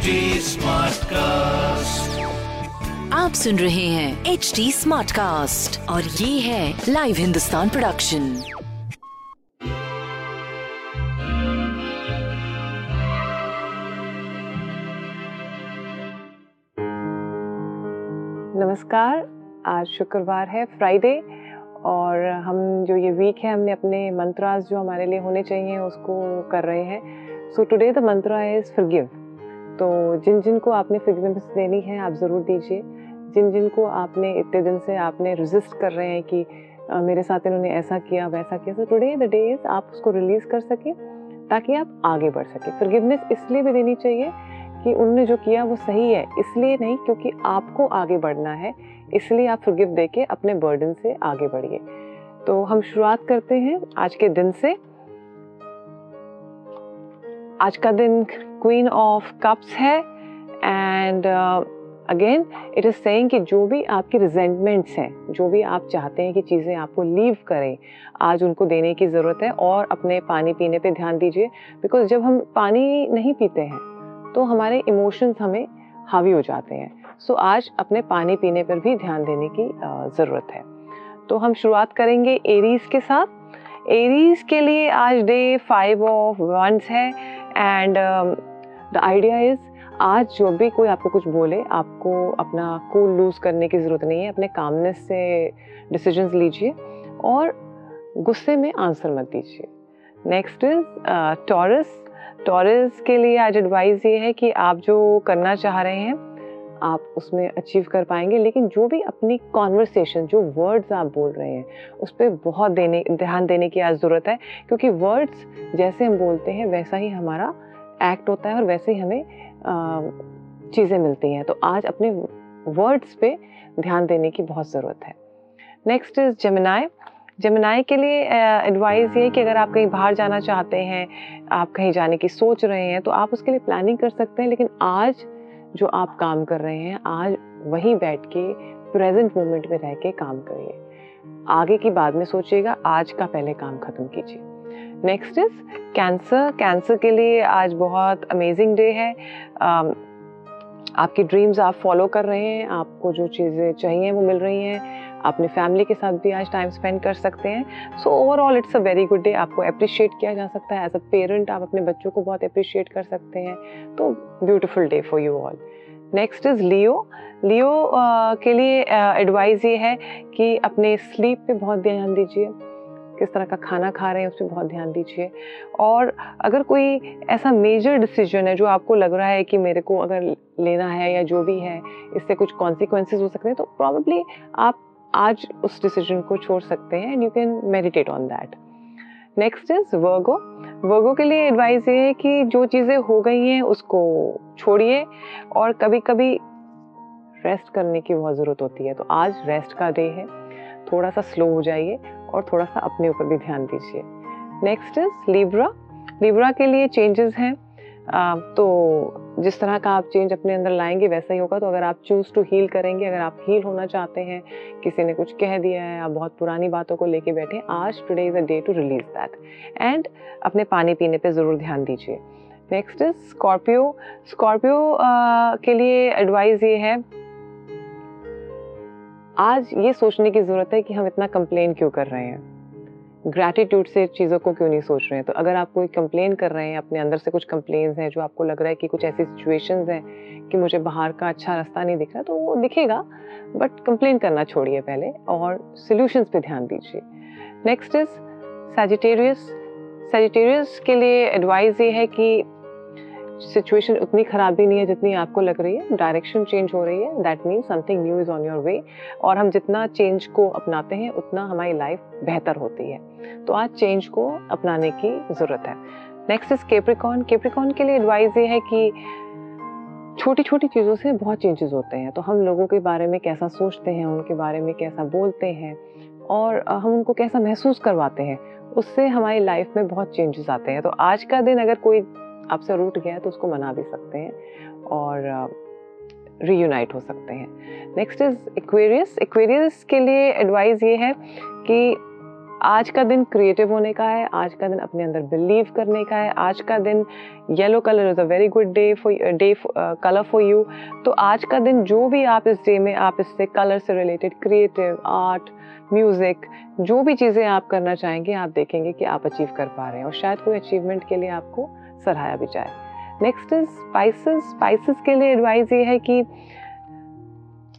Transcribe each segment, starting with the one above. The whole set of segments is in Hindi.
HD Smartcast. आप सुन रहे हैं एच डी स्मार्ट कास्ट और ये है लाइव हिंदुस्तान प्रोडक्शन नमस्कार आज शुक्रवार है फ्राइडे और हम जो ये वीक है हमने अपने मंत्रास जो हमारे लिए होने चाहिए उसको कर रहे हैं। So today the mantra is forgive तो जिन जिन को आपने फॉरगिवनेस देनी है आप ज़रूर दीजिए। जिन जिन को आपने इतने दिन से आपने रेजिस्ट कर रहे हैं कि अ, मेरे साथ इन्होंने ऐसा किया वैसा किया। So today the day is आप उसको रिलीज़ कर सकें ताकि आप आगे बढ़ सकें। फॉरगिवनेस इसलिए भी देनी चाहिए कि उनने जो किया वो सही है। इसलिए नहीं क्योंकि आपको आगे बढ़ना है। इसलिए आप फॉरगिव दे के अपने बर्डन से आगे बढ़िए। तो हम शुरुआत करते हैं आज के दिन से। आज का दिन क्वीन ऑफ़ कप्स है and again it is saying कि जो भी आपकी रिजेंटमेंट्स हैं जो भी आप चाहते हैं कि चीज़ें आपको लीव करें आज उनको देने की ज़रूरत है और अपने पानी पीने पे ध्यान दीजिए बिकॉज़ जब हम पानी नहीं पीते हैं तो हमारे इमोशंस हमें हावी हो जाते हैं। सो so, आज अपने पानी पीने पर भी ध्यान देने की ज़रूरत है। तो हम शुरुआत करेंगे एरीज के साथ। एरीज के लिए आज डे फाइव ऑफ़ वंस है एंड द आइडिया इज़ आज जो भी कोई आपको कुछ बोले, आपको अपना कूल लूज करने की ज़रूरत नहीं है, अपने कामनेस से डिसीजंस लीजिए और गुस्से में आंसर मत दीजिए। नेक्स्ट इज़ टॉरस टॉरस के लिए आज एडवाइस ये है कि आप जो करना चाह रहे हैं, आप उसमें अचीव कर पाएँगे, लेकिन जो भी अपनी कॉन्वर्सेशन जो वर्ड्स आप बोल रहे हैं, उस पर बहुत देने, ध्यान देने की आज ज़रूरत है, क्योंकि वर्ड्स जैसे हम बोलते हैं, वैसा ही हमारा एक्ट होता है और वैसे ही हमें चीज़ें मिलती हैं। तो आज अपने वर्ड्स पे ध्यान देने की बहुत ज़रूरत है। नेक्स्ट इज़ जमनाए जमनाई के लिए एडवाइस ये कि अगर आप कहीं बाहर जाना चाहते हैं, आप कहीं जाने की सोच रहे हैं तो आप उसके लिए प्लानिंग कर सकते हैं, लेकिन आज जो आप काम कर रहे हैं, आज वहीं बैठ के प्रेजेंट मोमेंट में रह के काम करिए। आगे की बाद में सोचिएगा, आज का पहले काम खत्म कीजिए। नेक्स्ट इज़ कैंसर कैंसर के लिए आज बहुत अमेजिंग डे है। Um, आपकी ड्रीम्स आप फॉलो कर रहे हैं। आपको जो चीज़ें चाहिए वो मिल रही हैं। अपने फैमिली के साथ भी आज टाइम स्पेंड कर सकते हैं। So overall it's a very good day आपको अप्रिशिएट किया जा सकता है। एज अ पेरेंट आप अपने बच्चों को बहुत अप्रिशिएट कर सकते हैं। तो beautiful day for you all next is Leo Leo के लिए एडवाइस ये है कि अपने स्लीप पे बहुत ध्यान दीजिए। किस तरह का खाना खा रहे हैं, उस पर बहुत ध्यान दीजिए। और अगर कोई ऐसा मेजर डिसीज़न है जो आपको लग रहा है कि मेरे को अगर लेना है या जो भी है, इससे कुछ कॉन्सिक्वेंसेज हो सकते हैं तो प्रॉब्ली आप आज उस डिसीज़न को छोड़ सकते हैं and you can meditate on that next is Virgo Virgo के लिए एडवाइस ये है कि जो चीज़ें हो गई हैं, उसको छोड़िए और कभी कभी रेस्ट करने की बहुत ज़रूरत होती है। तो आज रेस्ट का डे है। थोड़ा सा स्लो हो जाइए। और थोड़ा सा अपने ऊपर भी ध्यान दीजिए। नेक्स्ट इज़ लिब्रा लिब्रा के लिए चेंजेस हैं। तो जिस तरह का आप चेंज अपने अंदर लाएँगे, वैसा ही होगा। तो अगर आप चूज़ टू हील करेंगे, अगर आप हील होना चाहते हैं, किसी ने कुछ कह दिया है, आप बहुत पुरानी बातों को लेके बैठे, आज today is a day to release that and अपने पानी पीने पे ज़रूर ध्यान दीजिए। नेक्स्ट इज़ स्कॉर्पियो स्कॉर्पियो के लिए एडवाइस ये है आज ये सोचने की ज़रूरत है कि हम इतना कंप्लेन क्यों कर रहे हैं? ग्रैटिट्यूड से चीज़ों को क्यों नहीं सोच रहे हैं? तो अगर आप कोई कंप्लेन कर रहे हैं, अपने अंदर से कुछ कंप्लेन हैं, जो आपको लग रहा है कि कुछ ऐसी सिचुएशंस हैं कि मुझे बाहर का अच्छा रास्ता नहीं दिख रहा तो वो दिखेगा बट कंप्लेन करना छोड़िए पहले और सोल्यूशंस पे ध्यान दीजिए। नेक्स्ट इज़ सेजिटेरियस सेजिटेरियस के लिए एडवाइस ये है कि सिचुएशन उतनी ख़राब भी नहीं है जितनी आपको लग रही है। डायरेक्शन चेंज हो रही है। That means something new is on your way और हम जितना चेंज को अपनाते हैं, उतना हमारी लाइफ बेहतर होती है। तो आज चेंज को अपनाने की ज़रूरत है। नेक्स्ट इज़ केप्रिकॉन केप्रिकॉन के लिए एडवाइस ये है कि छोटी छोटी चीज़ों से बहुत चेंजेस होते हैं। तो हम लोगों के बारे में कैसा सोचते हैं, उनके बारे में कैसा बोलते हैं और हम उनको कैसा महसूस करवाते हैं, उससे हमारी लाइफ में बहुत चेंजेस आते हैं। तो आज का दिन अगर कोई आपसे रूट गया है तो उसको मना भी सकते हैं और रीयूनाइट हो सकते हैं। नेक्स्ट इज़ इक्वेरियस इक्वेरियस के लिए एडवाइस ये है कि आज का दिन क्रिएटिव होने का है, आज का दिन अपने अंदर बिलीव करने का है, आज का दिन yellow colour is a very good day for day colour for you तो आज का दिन जो भी आप इस डे में, आप इससे कलर से रिलेटेड क्रिएटिव आर्ट म्यूज़िक जो भी चीज़ें आप करना चाहेंगे, आप देखेंगे कि आप अचीव कर पा रहे हैं और शायद कोई अचीवमेंट के लिए आपको सराहाया भी जाए। नेक्स्ट इज़ स्पाइसेस स्पाइसेस के लिए एडवाइस ये है कि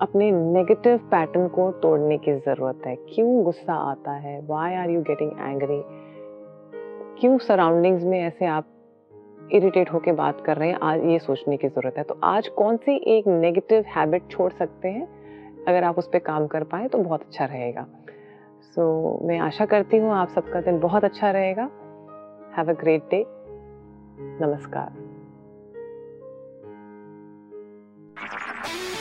अपने नेगेटिव पैटर्न को तोड़ने की ज़रूरत है। क्यों गुस्सा आता है? Why are you getting angry क्यों सराउंडिंग्स में ऐसे आप इरिटेट होकर बात कर रहे हैं? आज ये सोचने की ज़रूरत है। तो आज कौन सी एक नेगेटिव हैबिट छोड़ सकते हैं? अगर आप उस पर काम कर पाए तो बहुत अच्छा रहेगा। सो so, मैं आशा करती हूँ आप सबका दिन बहुत अच्छा रहेगा। हैव अ ग्रेट डे नमस्कार।